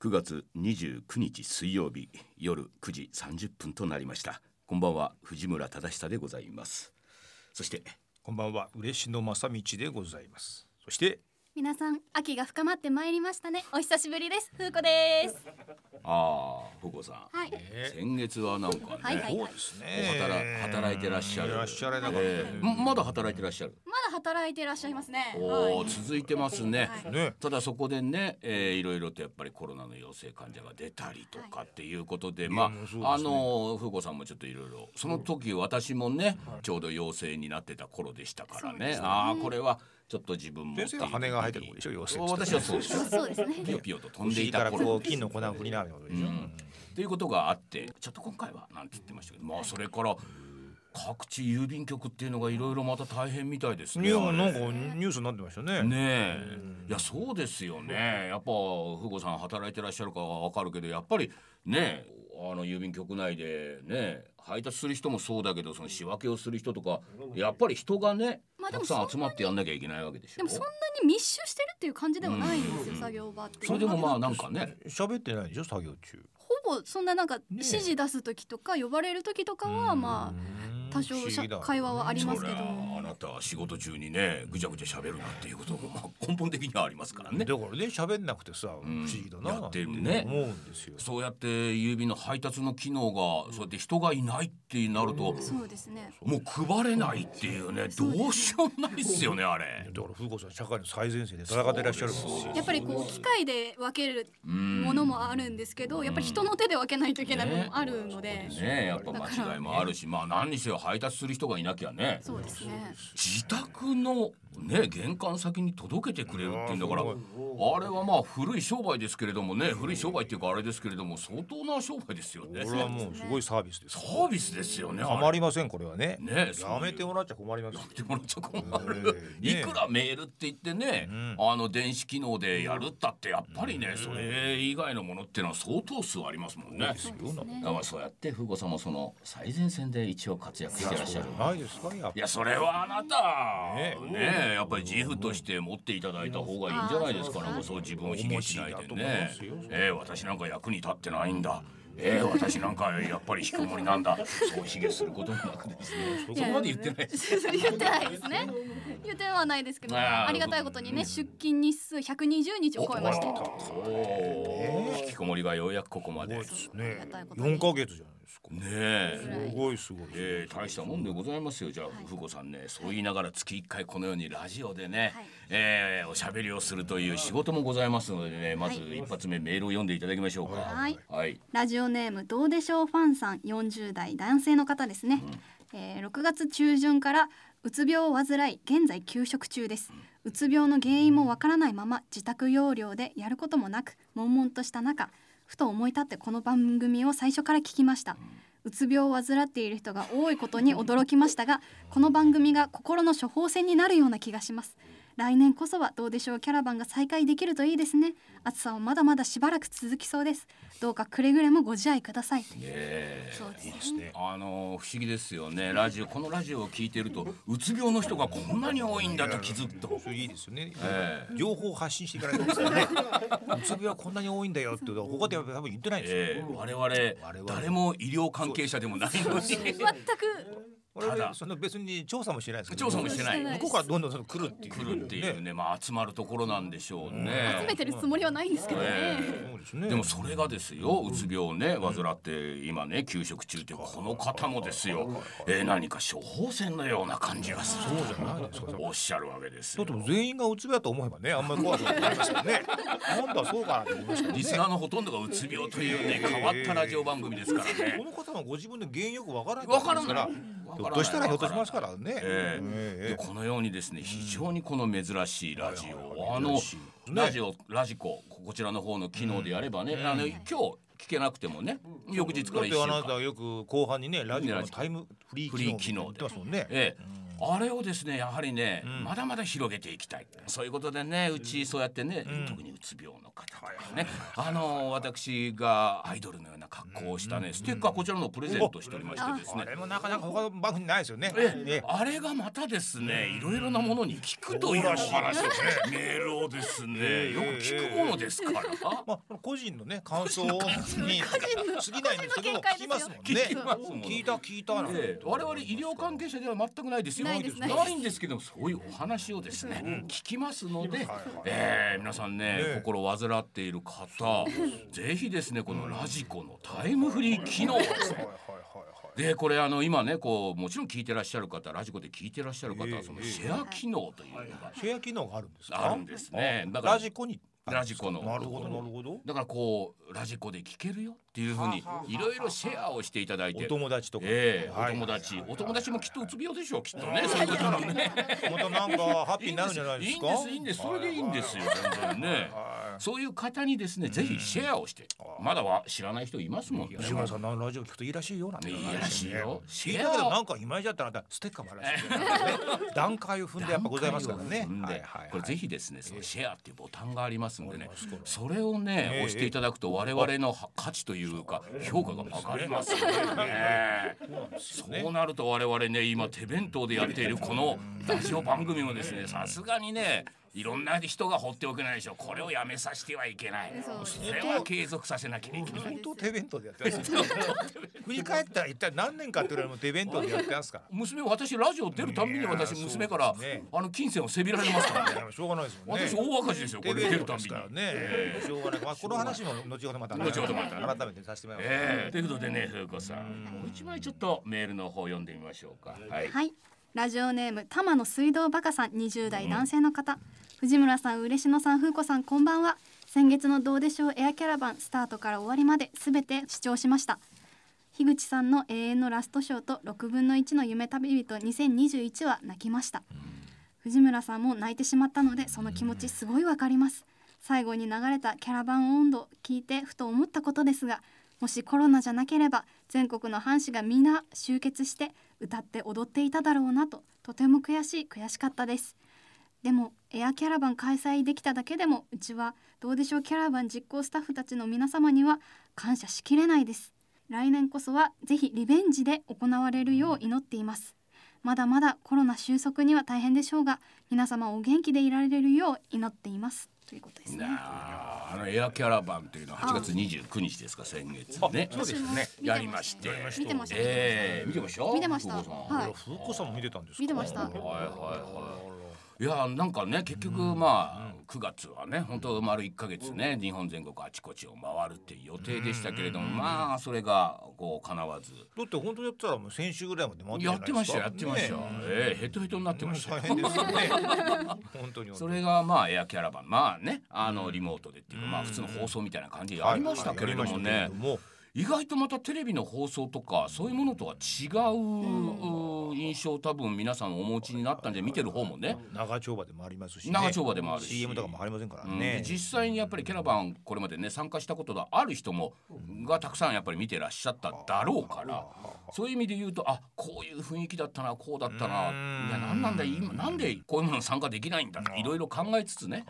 9月29日水曜日夜9時30分となりました。こんばんは藤村忠久でございます。そしてこんばんは嬉野正道でございます。そして皆さん秋が深まってまいりましたね。お久しぶりです。風子です。ああふこさん、はい。先月はなんかね、はいはいそうですね。働働いてらっしゃる。いらっしゃらなかままだ働いてらっしゃる？まだ働いていらっしゃいますね。おお、はい。続いてますね、はい。ね。ただそこでね、えー、いろいろとやっぱりコロナの陽性患者が出たりとかっていうことで、まああの風子さんもちょっといろいろその時私もね、ちょうど陽性になってた頃でしたからね。ああこれはちょっと自分も先生は羽が生えてる子でしょ？陽性私はそうですそうですね。ピヨピヨと飛んでい議からこた頃う金の粉を振りながらでしょ、うん。っていうことがあってちょっと今回はなんて言ってましたけ？どまあそれから各地郵便局っていうのがいろいろまた大変みたいですね。いやなんかニュースになってましたね。ねえ、いやそうですよね。やっぱふごさん働いてらっしゃるかはわかるけどやっぱりねあの郵便局内でね配達する人もそうだけどその仕分けをする人とかやっぱり人がね、まあでもたくさん集まってやんなきゃいけないわけでしょ。でもそんなに密集してるっていう感じではないんですよ、作業場ってそれでもまあなんかね。喋ってないでしょ作業中。ほぼそんななんか指示出す時とか呼ばれる時とかはまあ多少しゃ会話はありますけどなたは仕事中にねぐちゃぐちゃ喋るなっていうことも まあ根本的にはありますからね。だからね喋んなくてさ、不思議だな。やってるね。思うんですよ。そうやって郵便の配達の機能がそうやって人がいないってなると、そうですね。もう配れないっていうねどうしようもないっすよねあれ。だから風子さん社会の最前線で戦ってらっしゃるんですよ。やっぱりこう機械で分けるものもあるんですけどやっぱり人の手で分けないといけないものもあるので、ねやっぱ間違いもあるしまあ何にせよ配達する人がいなきゃね。そうですね自宅のね玄関先に届けてくれるっていうんだからあれはまあ古い商売ですけれどもね古い商売っていうかあれですけれども相当な商売ですよね。これはもうすごいサービスですサービスですよね。あれ。困りませんこれはね。ねやめてもらっちゃ困りますよ。ってもらっちゃ困える、いくらメールって言ってね、あの電子機能でやるったってやっぱりね、それ以外のものっていうのは相当数ありますもんね。だからそうやって風子さんもその最前線で一応活躍してらっしゃる。ないですかやっいやそれはあなた。ねねやっぱり自負として持っていただいた方がいいんじゃないですかなんかそう自分を卑下しないでね。えー私なんか役に立ってないんだ。えー、私なんかや っぱり引きこもりなんだ。そう卑下することもなくですね。そこまで言ってないです言ってないです。ね言ってはないですけどありがたいことにね出勤日数120日を超えましておー。引きこもりがようやくここまで。ねすごいですね。ありがたいことに。四ヶ月じゃないですか。え。すごいすごいえー、大したもんでございますよ。じゃあ、ふこさんねそう言いながら月1回このようにラジオでね、はい。えーおしゃべりをするという仕事もございますのでねまずはい一発目メールを読んでいただきましょうか。はい。はい。ラジオネームどうでしょうファンさん40代男性の方ですね、えー6月中旬からうつ病を患い現在休職中です。うつ病の原因もわからないまま自宅療養でやることもなく悶々とした中ふと思い立ってこの番組を最初から聞きました。うつ病を患っている人が多いことに驚きましたがこの番組が心の処方箋になるような気がします来年こそはどうでしょう。キャラバンが再開できるといいですね。暑さはまだまだしばらく続きそうです。どうかくれぐれもご自愛ください。え。そうですね。あのー不思議ですよね。ラジオこのラジオを聞いてるとうつ病の人がこんなに多いんだと気づくと。いいですよね。ええ。情報を発信していかないとですよね。うつ病はこんなに多いんだよって他では多分言ってないですよ。えー、我々々。誰も医療関係者でもないのに。全く我ただ。々その別に調査もしてないですけど。調査もしてない。向こうからどんどんその来るっていう。来るっていうねまあ集まるところなんでしょうね。集めてるつもりはないんですけどね、えそうですね。でもそれがですようつ病をね患って今ね休職中ってこの方もですよ、えー何か処方箋のような感じがする。そうじゃないですか。おっしゃるわけですよ。だって全員がうつ病だと思えばねあんまり怖くないですよね。なんだそうかなと思いますけどね。リスナーのほとんどがうつ病というね変わったラジオ番組ですからこね。の方もご自分で原因よくわからないわからないひょっとしたらひょっとしますからね。ええ。えでこのようにですね非常にこの珍しいラジオ、あのラジオラジコこちらの方の機能でやればね、あの今日聞けなくてもね翌日から1週だってあなた間はよく後半にねラジオのタイムフリー機能って言ってますもんね。ええあれをですねやはりね、ん。まだまだ広げていきたい。そういうことでねうちそうやってね、ん。特にうつ病の方とかね、あの私がアイドルのような格好をしたね、ステッカーこちらのプレゼントしておりましてですね。あれもなかなか他の番組にないですよね。あれがまたですねいろいろなものに聞くというお話をね。メールをですねよく聞くものですから。まあ個人のね感想に 過ぎないんですけど聞きますもんね。聞きますもん。聞いた聞いたなんて。ええ我々医療関係者では全くないですよ。ないですなないいんですけどそういうお話をですね、聞きますので、はいええ皆さんね、ね心を患っている方、ぜひですねこのラジコのタイムフリー機能をですねはいはいはい。でこれあの今ねこうもちろん聞いてらっしゃる方ラジコで聞いてらっしゃる方ええ。はそのシェア機能というのがシェア機能があるんですか？あるんですね。だからラジコにラジコのなるほどなるほど。だからこうラジコで聞けるよっていうふうにいろいろシェアをしていただいてお。友達とか。ええはいお友達、お友達もきっとうつ病でしょうきっとね、そういうことね。またなんかハッピーになるんじゃないですか？いいんですいいんですそれでいいんですよ全然ねはそういう方にですねぜひシェアをして。まだは知らない人いますもんい。ねさんのラジオ聞くといいらしいよなんて。いいらしいよ。聞いたけどなんかいまいちだったらステッカーもあるらし。段階を踏んでやっぱございますからね。これぜひですねそのシェアっていうボタンがありますんでね。それをねええ押していただくと我々の価値というか評価が上がりますよね。そうなると我々ね今手弁当でやっているこのラジオ番組もですねさすがにねいろんな人が放っておけないでしょ。これをやめさせてはいけない。それは継続させなきゃいけない。本当手弁当でやってますよ。振り返ったら一体何年かっていうのも手弁当でやってますから。娘私ラジオ出るたんびに私娘からねあの金銭をせびられますからね。しょうがないですもんね。私大赤字ですよこれ出るたんびに。ですからね。しょうがない。まあこの話も後ほどまた後ほどまた改めてさせてもらいます。ええ。ということでね風子さん。もう一枚ちょっとメールの方読んでみましょうか。はい。はい。ラジオネーム玉野水道バカさん。20代男性の方、藤村さん嬉野さん風子さんこんばんは。先月のどうでしょうエアキャラバンスタートから終わりまで全て視聴しました。樋口さんの永遠のラストショーと6分の1の夢旅人2021は泣きました。藤村さんも泣いてしまったのでその気持ちすごいわかります。最後に流れたキャラバン温度聞いてふと思ったことですがもしコロナじゃなければ全国の藩士がみんな集結して歌って踊っていただろうなととても悔しい悔しかったです。でもエアキャラバン開催できただけでもうちはどうでしょう。キャラバン実行スタッフたちの皆様には感謝しきれないです。来年こそはぜひリベンジで行われるよう祈っています。まだまだコロナ収束には大変でしょうが皆様お元気でいられるよう祈っています。ということですね。なああのエアキャラバンというのは8月29日ですか先月ね。そうですね。やりまして。見てました。ええ見てました？見てました。はい。風子さんも見てたんですか？見てました。はいはいはい。いやなんかね結局まあ9月はね本当丸1ヶ月ね日本全国あちこちを回るっていう予定でしたけれどもまあそれがこう叶わず。だって本当やったらもう先週ぐらいまで回ってやってましたよやってましたえ。えヘトヘトになってましたよ。大変ですよね。本当に。それがまあエアキャラバンまあねあのリモートでっていうかまあ普通の放送みたいな感じでありましたけれどもね意外とまたテレビの放送とかそういうものとは違う印象を多分皆さんお持ちになったんで見てる方もね。長丁場でもありますしね。長丁場でもあるし。CM とかもありませんからうん。実際にやっぱりキャラバンこれまでね参加したことがある人もがたくさんやっぱり見てらっしゃっただろうからそういう意味で言うとあこういう雰囲気だったなこうだったなうん。いやなんなんだ今なんでこういうものに参加できないんだいろいろ考えつつね。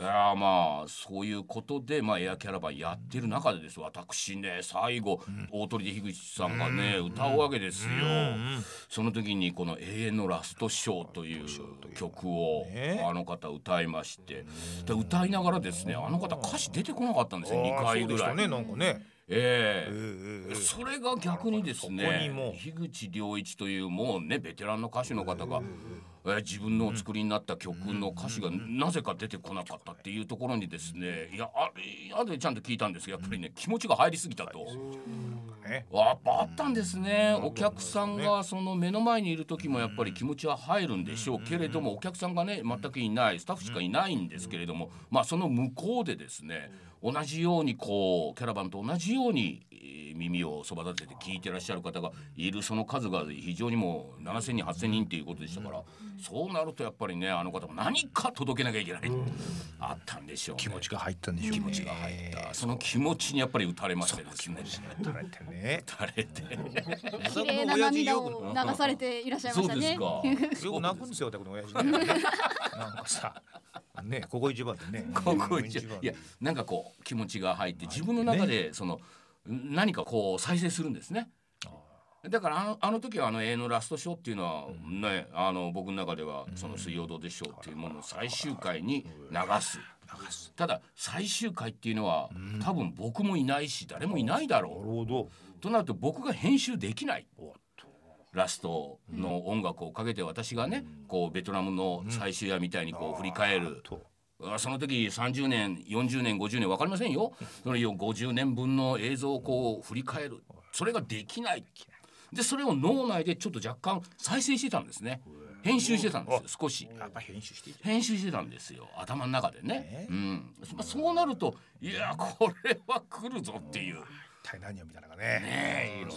いやまあそういうことで、まあ、エアキャラバンやってる中でです私ね最後、大鳥で樋口さんがね、歌うわけですよ。その時にこの「永遠のラストショー」という曲をね。あの方歌いまして。で歌いながらですねあの方歌詞出てこなかったんですよ。2回ぐらい。ねなんかね。ええ。ええええそれが逆にですねも樋口良一というもうねベテランの歌手の方が、えー自分のお作りになった曲の歌詞がなぜか出てこなかったっていうところにですねいやあれあでちゃんと聞いたんですがやっぱりね気持ちが入りすぎたと。ね。やっぱあったんですね。お客さんがその目の前にいる時もやっぱり気持ちは入るんでしょうけれどもお客さんがね全くいないスタッフしかいないんですけれどもまあその向こうでですね同じようにこうキャラバンと同じようにえー耳をそば立てて聞いてらっしゃる方がいるその数が非常にもう7,000人8,000人っていうことでしたから、そうなるとやっぱりねあの方も何か届けなきゃいけない、あったんでしょう、ね、気持ちが入った。んでしょうね気持ちが入ったその気持ちにやっぱり打たれましてですね。打たれてね。打たれて。綺麗な涙を流されていらっしゃいましたね。そうですく泣くんですよ、お宅の親父ね。なんかさ、ね、ここ一番でね。ここ一いやなんかこう気持ちが入って自分の中でその何かこう再生するんですね。だからあのあの時はあの映画のラストショーっていうのはね、あの僕の中ではその「水曜どうでしょう」っていうものを最終回に流す。ただ最終回っていうのは多分僕もいないし誰もいないだろなるほど。うとなると僕が編集できない。ラストの音楽をかけて私がねこうベトナムの最終夜みたいにこう振り返るその時30年40年50年分かりませんよ。その50年分の映像をこう振り返る。それができない。でそれを脳内でちょっと若干再生してたんですね。編集してたんですよ少し。やっぱ編集していいじ編集してたんですよ頭の中でね。ね、うん、まあそうなるといやこれは来るぞっていう。体何をみたいなのがね。ねえいろ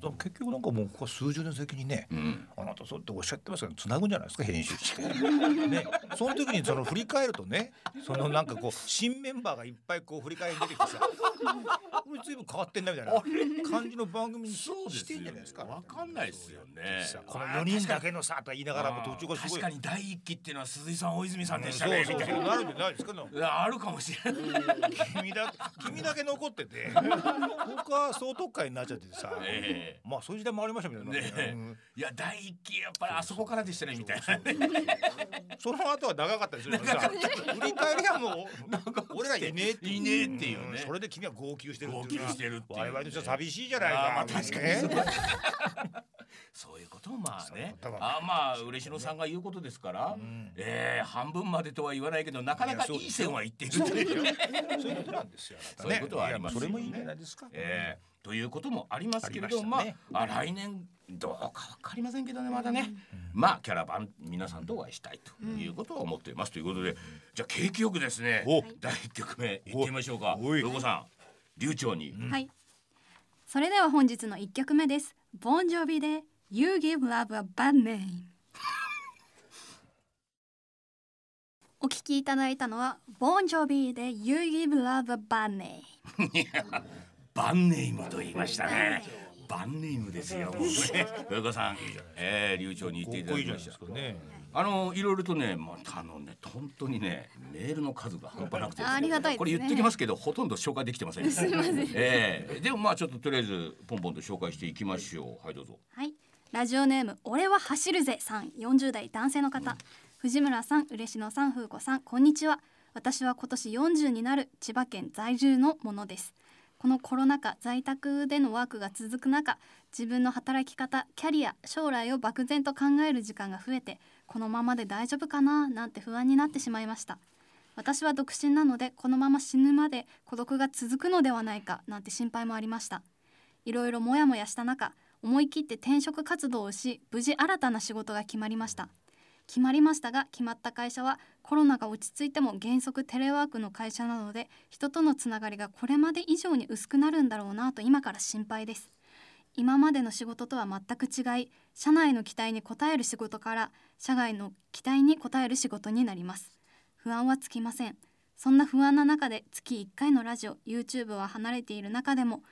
んだよ。だから結局なんかもうここ数十年先にね、ん。あなたそうっておっしゃってますけど繋ぐんじゃないですか編集して。ね、その時にその振り返るとね、そのなんかこう新メンバーがいっぱいこう振り返りに出てきてさ、これ随分変わってんなみたいな感じの番組にしてんじゃないですか。わかんないですよね。さこの4人だけのさとか言いながらも途中がすごい。確かに第一期っていうのは鈴井さん大泉さんでしたそうねみたいなそう。そうな。るんじゃないですかあるかもしれない。君だ君だけ残ってて 他は総特会になっちゃっててさ、えまあそういう時代もありましたみたいな、ねえ。うん。いや第一期やっぱりあそこからでしたねみたいな。ねその後は長かったですよ。ねさ振り返りはもう俺らいねえっていねえっていうね。ん。それで君は号泣してる号泣してるっていうね。我々としては寂しいじゃないか。まあ確かに。ねそういうこともまあね。あまあ嬉野さんが言うことですから、えー半分までとは言わないけどなかなかいい線は言っているという。ねそういうことなんですよね。そういうことはありますよね。それもいいんじゃないですか、えーということもありますけれども、まねまあ、あ来年どうかわかりませんけどねまだね、まあキャラバン皆さんとお会いしたいということは思っています、ということで。じゃあ景気よくですねお。第一曲目い。ってみましょうか。おい。ロゴさん流暢に、はい。それでは本日の一曲目です。ボンジョビで You Give Love a Bad Name。お聞きいただいたのはボンジョビで You Give Love a Bad Name。バンネームと言いましたねバンネームですよもうねロゴさん、えー、流暢に言っていただきましたねあのいろいろとね、まあ、あのね、本当にね、メールの数が半端なくてありがたいですねこれ言ってきますけど、ほとんど紹介できてません。すみません。ええでも、まあ、ちょっととりあえず、ポンポンと紹介していきましょう。はい、どうぞ。はい。ラジオネーム俺は走るぜさん。40代男性の方、藤村さん嬉野さん風子さん。こんにちは。私は今年40になる千葉県在住のものです。このコロナ禍在宅でのワークが続く中自分の働き方キャリア将来を漠然と考える時間が増えてこのままで大丈夫かななんて不安になってしまいました。私は独身なのでこのまま死ぬまで孤独が続くのではないかなんて心配もありました。いろいろモヤモヤした中思い切って転職活動をし無事新たな仕事が決まりました。決まりましたが決まった会社はコロナが落ち着いても原則テレワークの会社なので人とのつながりがこれまで以上に薄くなるんだろうなと今から心配です。今までの仕事とは全く違い社内の期待に応える仕事から社外の期待に応える仕事になります。不安はつきません。そんな不安な中で月1回のラジオ YouTube は離れている中でも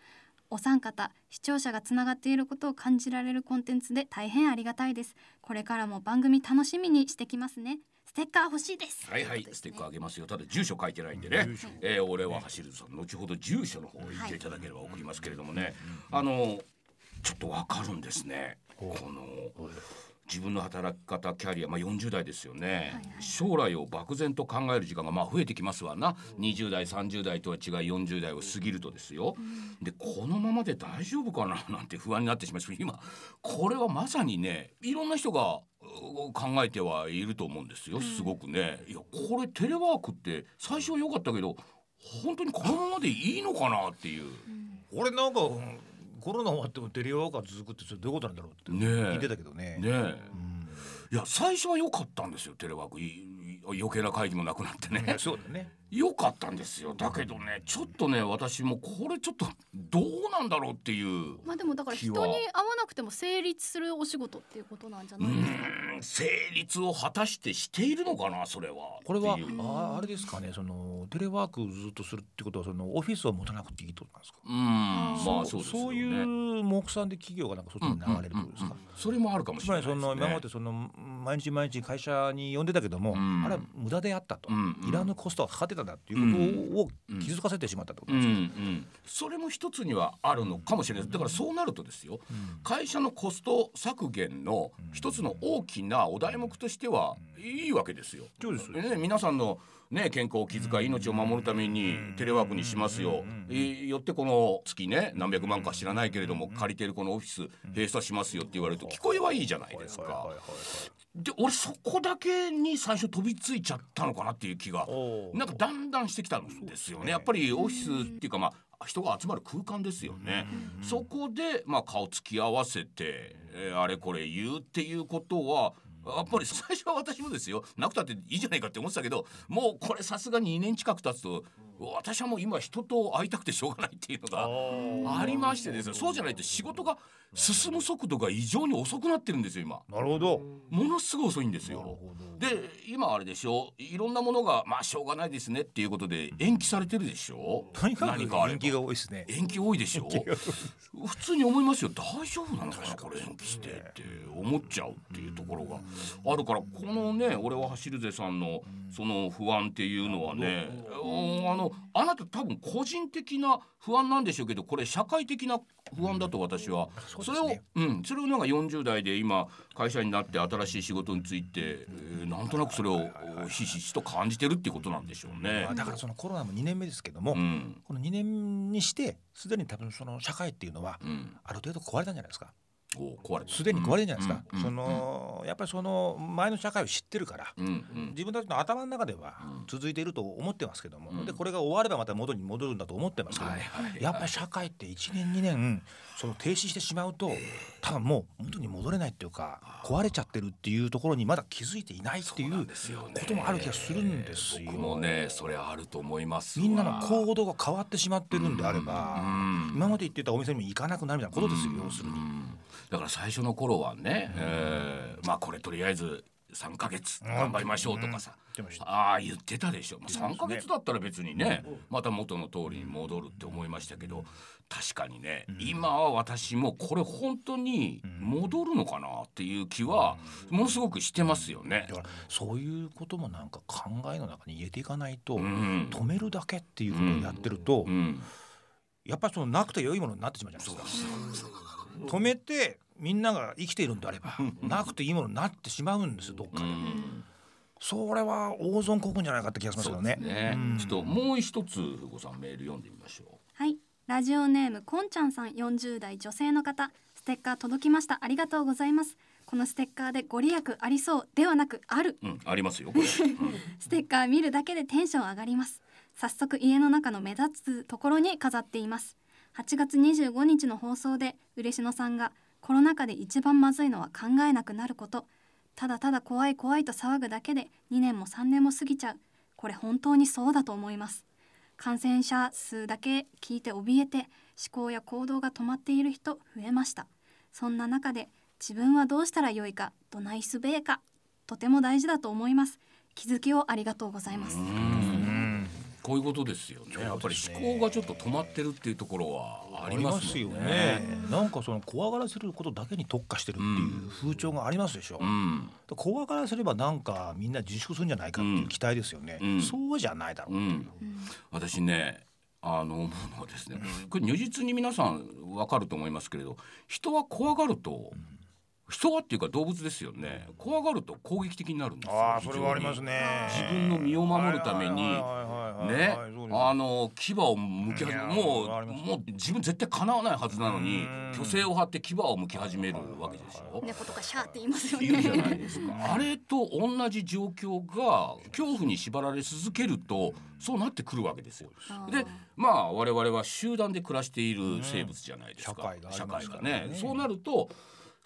お三方視聴者がつながっていることを感じられるコンテンツで大変ありがたいですこれからも番組楽しみにしてきますねステッカー欲しいですはいはい、ステッカーあげますよ。ただ住所書いてないんでね。えー、俺は走るさん、後ほど住所の方を言っていただければ送りますけれどもね。あの、ちょっとわかるんですね。この。自分の働き方キャリア、まあ、40代ですよね、将来を漠然と考える時間がまあ増えてきますわな、20代30代とは違い40代を過ぎるとですよ、でこのままで大丈夫かな？なんて不安になってしまいます。今これはまさにねいろんな人がう考えてはいると思うんですよ。すごくね、いやこれテレワークって最初は良かったけど本当にこのままでいいのかなっていう。俺なんかうんコロナ終わってもテレワークが続くってそれどういうことなんだろうってねえ。聞いてたけどね。ねえ、いや最初は良かったんですよテレワーク。余計な会議もなくなってね。そうだね良かったんですよ。だけどねちょっとね私もこれちょっとどうなんだろうっていうまあでもだから人に会わなくても成立するお仕事っていうことなんじゃうないですか？成立を果たしてしているのかなそれは。これはああれですかねそのテレワークずっとするってことはそのオフィスを持たなくていいとなんですか？うんまあそうですよね。そういう目算で企業がなんかそっちに流れるってことですか、それもあるかもしれないですね。その今までその毎日毎日会社に呼んでたけども、うん。あれは無駄であったと、うんうん。いらぬコストがかかってたんだっていうことを気づかせてしまったってことうんなんですか、うん、それも一つにはあるのかもしれない。だからそうなるとですよ、会社のコスト削減の一つの大きなお題目としてはいいわけですよ。そうです。ね、皆さんのね、健康を気遣い命を守るためにテレワークにしますよ。えよってこの月ね何百万か知らないけれども借りてるこのオフィス閉鎖しますよって言われると聞こえはいいじゃないですか。で俺そこだけに最初飛びついちゃったのかなっていう気がなんかだんだんしてきたんですよね。やっぱりオフィスっていうかまあ人が集まる空間ですよね。そこでまあ顔つき合わせて、えーあれこれ言うっていうことは。やっぱり最初は私もですよなくたっていいじゃないかって思ってたけどもうこれさすがに2年近く経つと私はもう今人と会いたくてしょうがないっていうのがありましてですよ。そうじゃないと仕事が進む速度が異常に遅くなってるんですよ今。なるほど。ものすごい遅いんですよ。で今あれでしょ？いろんなものがまあしょうがないですねっていうことで延期されてるでしょ？とにかく何かあれば。人気が多いですね。延期多いでしょ？普通に思いますよ。大丈夫なのかなこれ延期してって思っちゃうっていうところが。あるからこのね「俺は走るぜ」さんのその不安っていうのはねうんあのあなた多分個人的な不安なんでしょうけどこれ社会的な不安だと私は。それをうんそれをなんか40代で今会社になって新しい仕事についてえーなんとなくそれをひしひしと感じてるっていうことなんでしょうね。まあ。だからそのコロナも2年目ですけども、うん。この2年にしてすでに多分その社会っていうのはうん。ある程度壊れたんじゃないですか。お壊れてす。でに壊れてるんじゃないですか、うんそのやっぱりその前の社会を知ってるから、うんうん。自分たちの頭の中では続いていると思ってますけども、でこれが終わればまた元に戻るんだと思ってますけども、はいはいはい。やっぱり社会って1年2年その停止してしまうと多分もう元に戻れないっていうか壊れちゃってるっていうところにまだ気づいていないっていうこともある気がするんですよ。僕もねそれあると思います。わみんなの行動が変わってしまってるんであれば、うん今まで行ってたお店にも行かなくなるみたいなことですよ、要するに。だから最初の頃はね、えーまあこれとりあえず3ヶ月頑張りましょうとかさ、ああ言ってたでしょ、まあ、3ヶ月だったら別にねまた元の通りに戻るって思いましたけど確かにね、今は私もこれ本当に戻るのかなっていう気はものすごくしてますよね。だ。からそういうこともなんか考えの中に入れていかないと、うん。止めるだけっていうことをやってると、うん。やっぱりそのなくて良いものになってしまうじゃないですか。止めてみんなが生きているんであればなくていいものになってしまうんですよどっかで。うん。それは大損こくんじゃないかって気がしますけどね。ね。うん。ちょっともう一つふごさんメール読んでみましょう。はい。ラジオネームこんちゃんさん40代女性の方。ステッカー届きました。ありがとうございます。このステッカーでご利益ありそうではなくある。うん、ありますよこれ。うん。ステッカー見るだけでテンション上がります。早速家の中の目立つところに飾っています8月25日の放送で嬉野さんがコロナ禍で一番まずいのは考えなくなること。ただただ怖い怖いと騒ぐだけで2年も3年も過ぎちゃう。これ本当にそうだと思います。感染者数だけ聞いて怯えて思考や行動が止まっている人増えました。そんな中で自分はどうしたらよいかどないすべえかとても大事だと思います。気づきをありがとうございます。こういうことですよね。やっぱり思考がちょっと止まってるっていうところはあありますすよよね。ね。なんかその怖がらせることだけに特化してるっていう風潮がありますでしょ。うん、怖がらせればなんかみんな自粛するんじゃないかっていう期待ですよね。うんそうじゃないだろう。うん、私ね。あの思うのはですね、これ如実に皆さんわかると思いますけれど、人は怖がると、人はっていうか動物ですよね。怖がると攻撃的になるんですよ。ああそれはあります非ね。常に。自分の身を守るために。ね、あの牙を向き始めもうもう自分絶対叶わないはずなのにうん虚勢を張って牙を向き始めるわけでしょ。猫とかシャーって言いますよ言うじゃないね。ですか。あれと同じ状況が恐怖に縛られ続けるとそうなってくるわけですよ。でまあ我々は集団で暮らしている生物じゃないですか。うん社会がねね。そうなると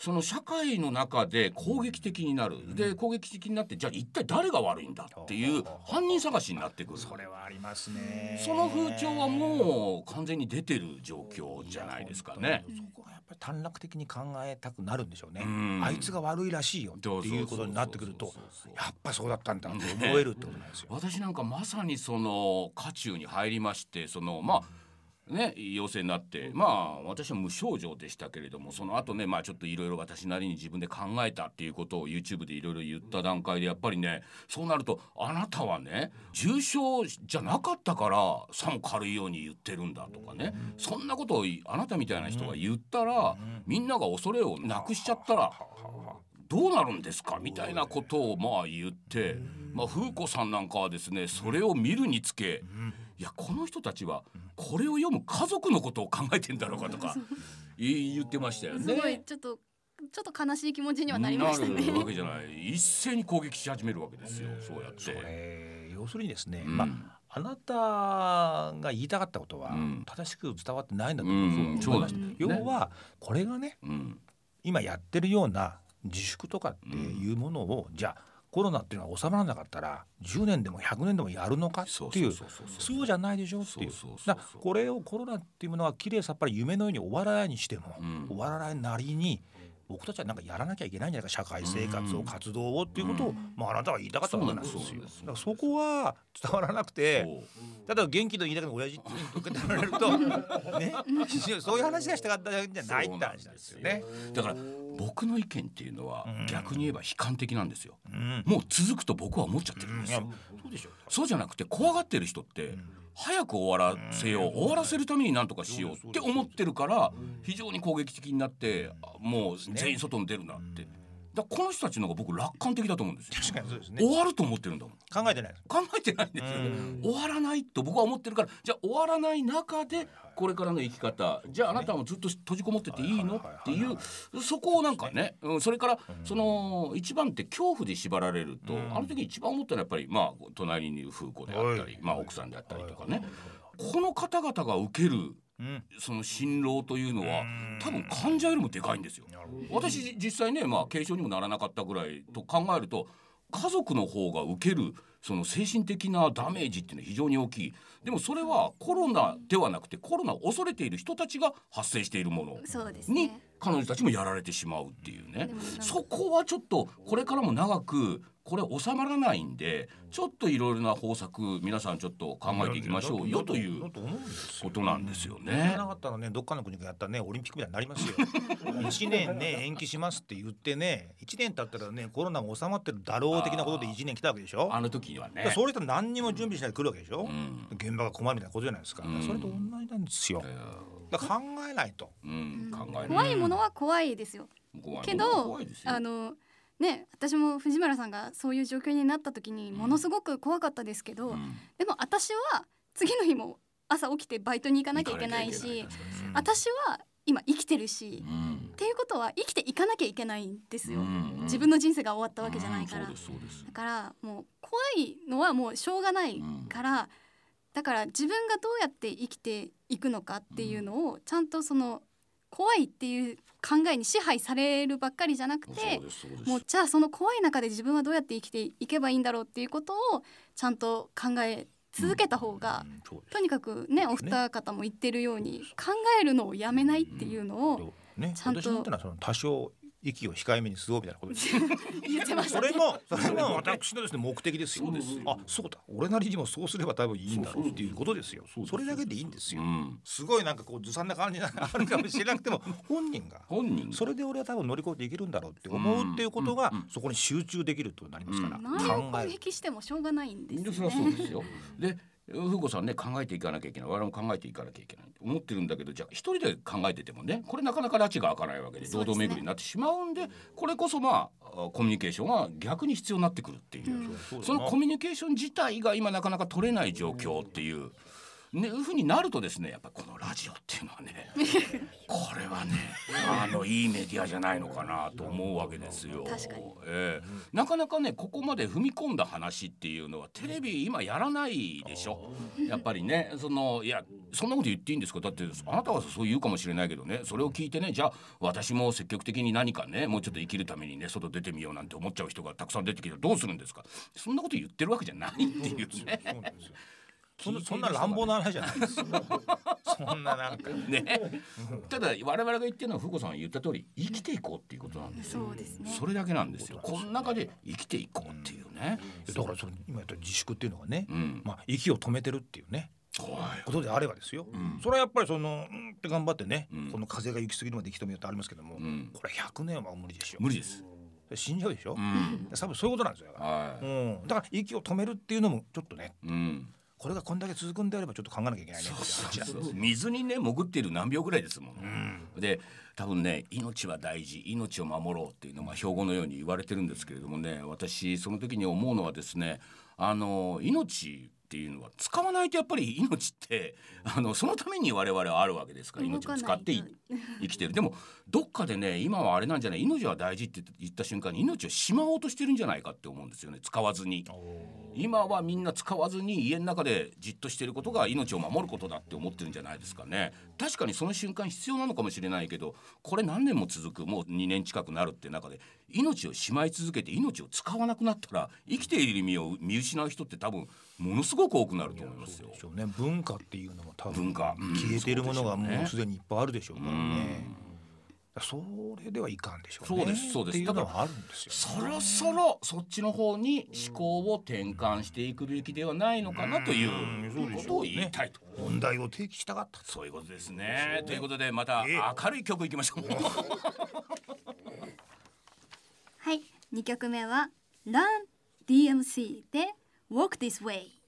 その社会の中で攻撃的になる、で攻撃的になってじゃあ一体誰が悪いんだっていう犯人探しになってくる。それはありますね。その風潮はもう完全に出てる状況じゃないですかね。そこはやっぱり短絡的に考えたくなるんでしょうね。うん。あいつが悪いらしいよっていうことになってくるとやっぱそうだったんだと思えるってことなんですよ。私なんかまさにその渦中に入りましてそのまあね陽性になってまあ私は無症状でしたけれどもその後ねまあちょっといろいろ私なりに自分で考えたっていうことを YouTube でいろいろ言った段階でやっぱりねそうなるとあなたはね重症じゃなかったからさも軽いように言ってるんだとかねそんなことをあなたみたいな人が言ったらみんなが恐れをなくしちゃったらどうなるんですか？みたいなことをまあ言って、まあ、風子さんなんかはですねそれを見るにつけ、いやこの人たちはこれを読む家族のことを考えてんだろうかとか 言言ってましたよすごいね。ちょっとちょっと悲しい気持ちにはなりましたなるわね。けじゃない。一斉に攻撃し始めるわけですよ。そうやって。要するにですね、うん。まああなたが言いたかったことはうん。正しく伝わってないんだとうん思いました、そうなんですね。要はこれがねうん。今やってるような自粛とかっていうものを、じゃあコロナっていうのは収まらなかったら10年でも100年でもやるのか？っていう。そうじゃないでしょっていう。これをコロナっていうものはきれいさっぱり夢のように終わらないにしても、うん。終わらないなりに僕たちはなんかやらなきゃいけないんじゃないか社会生活を、うん。活動をっていうことを、まあ、あなたは言いたかったわけなんです。よそだからそこは伝わらなくてそう。例えば元気の言いたくの親父に受け止められると ねそういう話がしたかったんじゃないって話なんですよね。だから僕の意見っていうのはうん。逆に言えば悲観的なんですよ。うん。もう続くと僕は思っちゃってるんですよ。そうでしょ。そうじゃなくて怖がってる人って早く終わらせよう終わらせるために何とかしようって思ってるから非常に攻撃的になってあもう全員外に出るなってだこの人たちの方が僕楽観的だと思うんですよ。確かにそうですね。終わると思ってるんだもん。考えてない。考えてないんですよ。うん。終わらないと僕は思ってるからじゃあ終わらない中でこれからの生き方じゃああなたもずっと閉じこもってていいの？っていうそこをなんかね、うん、それからその一番って恐怖で縛られると、うん。あの時一番思ったのはやっぱりまあ隣にいる風子であったり、まあ、奥さんであったりとかね。この方々が受けるうんその辛労というのはうん。多分患者よりもでかいんですよ。私実際ねまあ軽症にもならなかったぐらいと考えると家族の方が受けるその精神的なダメージっていうのは非常に大きい。でもそれはコロナではなくてコロナを恐れている人たちが発生しているもの。にね。彼女たちもやられてしまうっていうね。そこはちょっとこれからも長くこれ収まらないんでちょっといろいろな方策皆さんちょっと考えていきましょうよということなんですよやらね。なかったらねどっかの国がやったらねオリンピックみたいになりますよ。一年ね延期しますって言ってね一年経ったらねコロナが収まってるだろう的なことで一年来たわけでしょ？あの時にはね。そういう人は何にも準備しないで来るわけでしょ、うん。現場が困るみたいなことじゃないですか,、うん。それと同じなんですよ。えだ考えないと。ーうん考えない。怖いものは怖いですよ。怖い。けど怖いですよ。あのね私も藤村さんがそういう状況になった時にものすごく怖かったですけど、うん。でも私は次の日も朝起きてバイトに行かなきゃいけないし私は今生きてるし、うん。っていうことは生きていかなきゃいけないんですよ、うん自分の人生が終わったわけじゃないから、うんだからもう怖いのはもうしょうがないから、だから自分がどうやって生きていくのかっていうのをちゃんとその怖いっていう考えに支配されるばっかりじゃなくてもうじゃあその怖い中で自分はどうやって生きていけばいいんだろうっていうことをちゃんと考え続けた方が、うんとにかくねお二方も言ってるように考えるのをやめないっていうのをねちゃんと私なんてのはその多少息を控えめに過ごうみたいなことです。言ってましたね。それもそれも私のですね目的ですよ。そうですよ。あそうだ。俺なりにもそうすれば多分いいんだろうっていうことですよ。それだけでいいんですよ。うん。すごいなんかこうずさんな感じがあるかもしれなくても 本人が。本人それで俺は多分乗り越えていけるんだろうって思うっていうことがそこに集中できるってことになりますから。周りを攻考える。撃してもしょうがないん。ですよ。で風子さんね考えていかなきゃいけない我々も考えていかなきゃいけないと思ってるんだけどじゃあ一人で考えててもねこれなかなか拉致が開かないわけで堂々巡りになってしまうんでこれこそまあコミュニケーションが逆に必要になってくるっていう、うんそのコミュニケーション自体が今なかなか取れない状況っていう。ね、いうふうになるとですねやっぱこのラジオっていうのはね これはねあののいいメディアじゃないのかなと思うわけですよ。確かに。ええ。なかなかねここまで踏み込んだ話っていうのはテレビ今やらないでしょ。やっぱりねそのいやそんなこと言っていいんですか？だってあなたはそう言うかもしれないけどねそれを聞いてねじゃあ私も積極的に何かねもうちょっと生きるためにね外出てみようなんて思っちゃう人がたくさん出てきたらどうするんですか？そんなこと言ってるわけじゃないっていうね。そんそんなそんな乱暴な話じゃないですよそんななんかね、ただ我々が言ってるのは福子さんが言った通り生きていこうっていうことなんですよ。そうですねそれだけなんですよ。この中で生きていこうっていうね。だからその今言った自粛っていうのがね、うん。まあ息を止めてるっていうねはい。ことであればですよ、んそれはやっぱりそのうんって頑張ってね、うんこの風が行き過ぎるまで息止めようってありますけども、んこれ100年は無理でしょ無理です。死んじゃうでしょ、うん。多分そういうことなんですよ、はうん、だから息を止めるっていうのもちょっとねい。うん。これがこんだけ続くんであればちょっと考えなきゃいけないね。水にね潜っている何秒ぐらいですもん。で多分ね命は大事命を守ろうっていうのは標語のように言われてるんですけれどもね私その時に思うのはですねあの命っていうのは使わないとやっぱり命ってあのそのために我々はあるわけですから命を使ってい生きてる。でもどっかでね今はあれなんじゃない？命は大事って言った瞬間に命をしまおうとしてるんじゃないかって思うんですよね。使わずに。今はみんな使わずに家の中でじっとしていることが命を守ることだって思ってるんじゃないですかね。確かにその瞬間必要なのかもしれないけどこれ何年も続くもう2年近くなるって中で命をしまい続けて命を使わなくなったら生きている意味を見失う人って多分ものすごく多くなると思いますよで。しょうね文化っていうのも多分消えているものがもうすでにいっぱいあるでしょうからね。それではいかんでしょうね。そうですそうですっていうのはあるんですよ。そろそろそっちの方に思考を転換していくべきではないのかなということを言いたいと。問題を提起したかったと。そういうことですね。ということでまたええ明るい曲いきましょう。はい2曲目は Run DMC で Walk This Way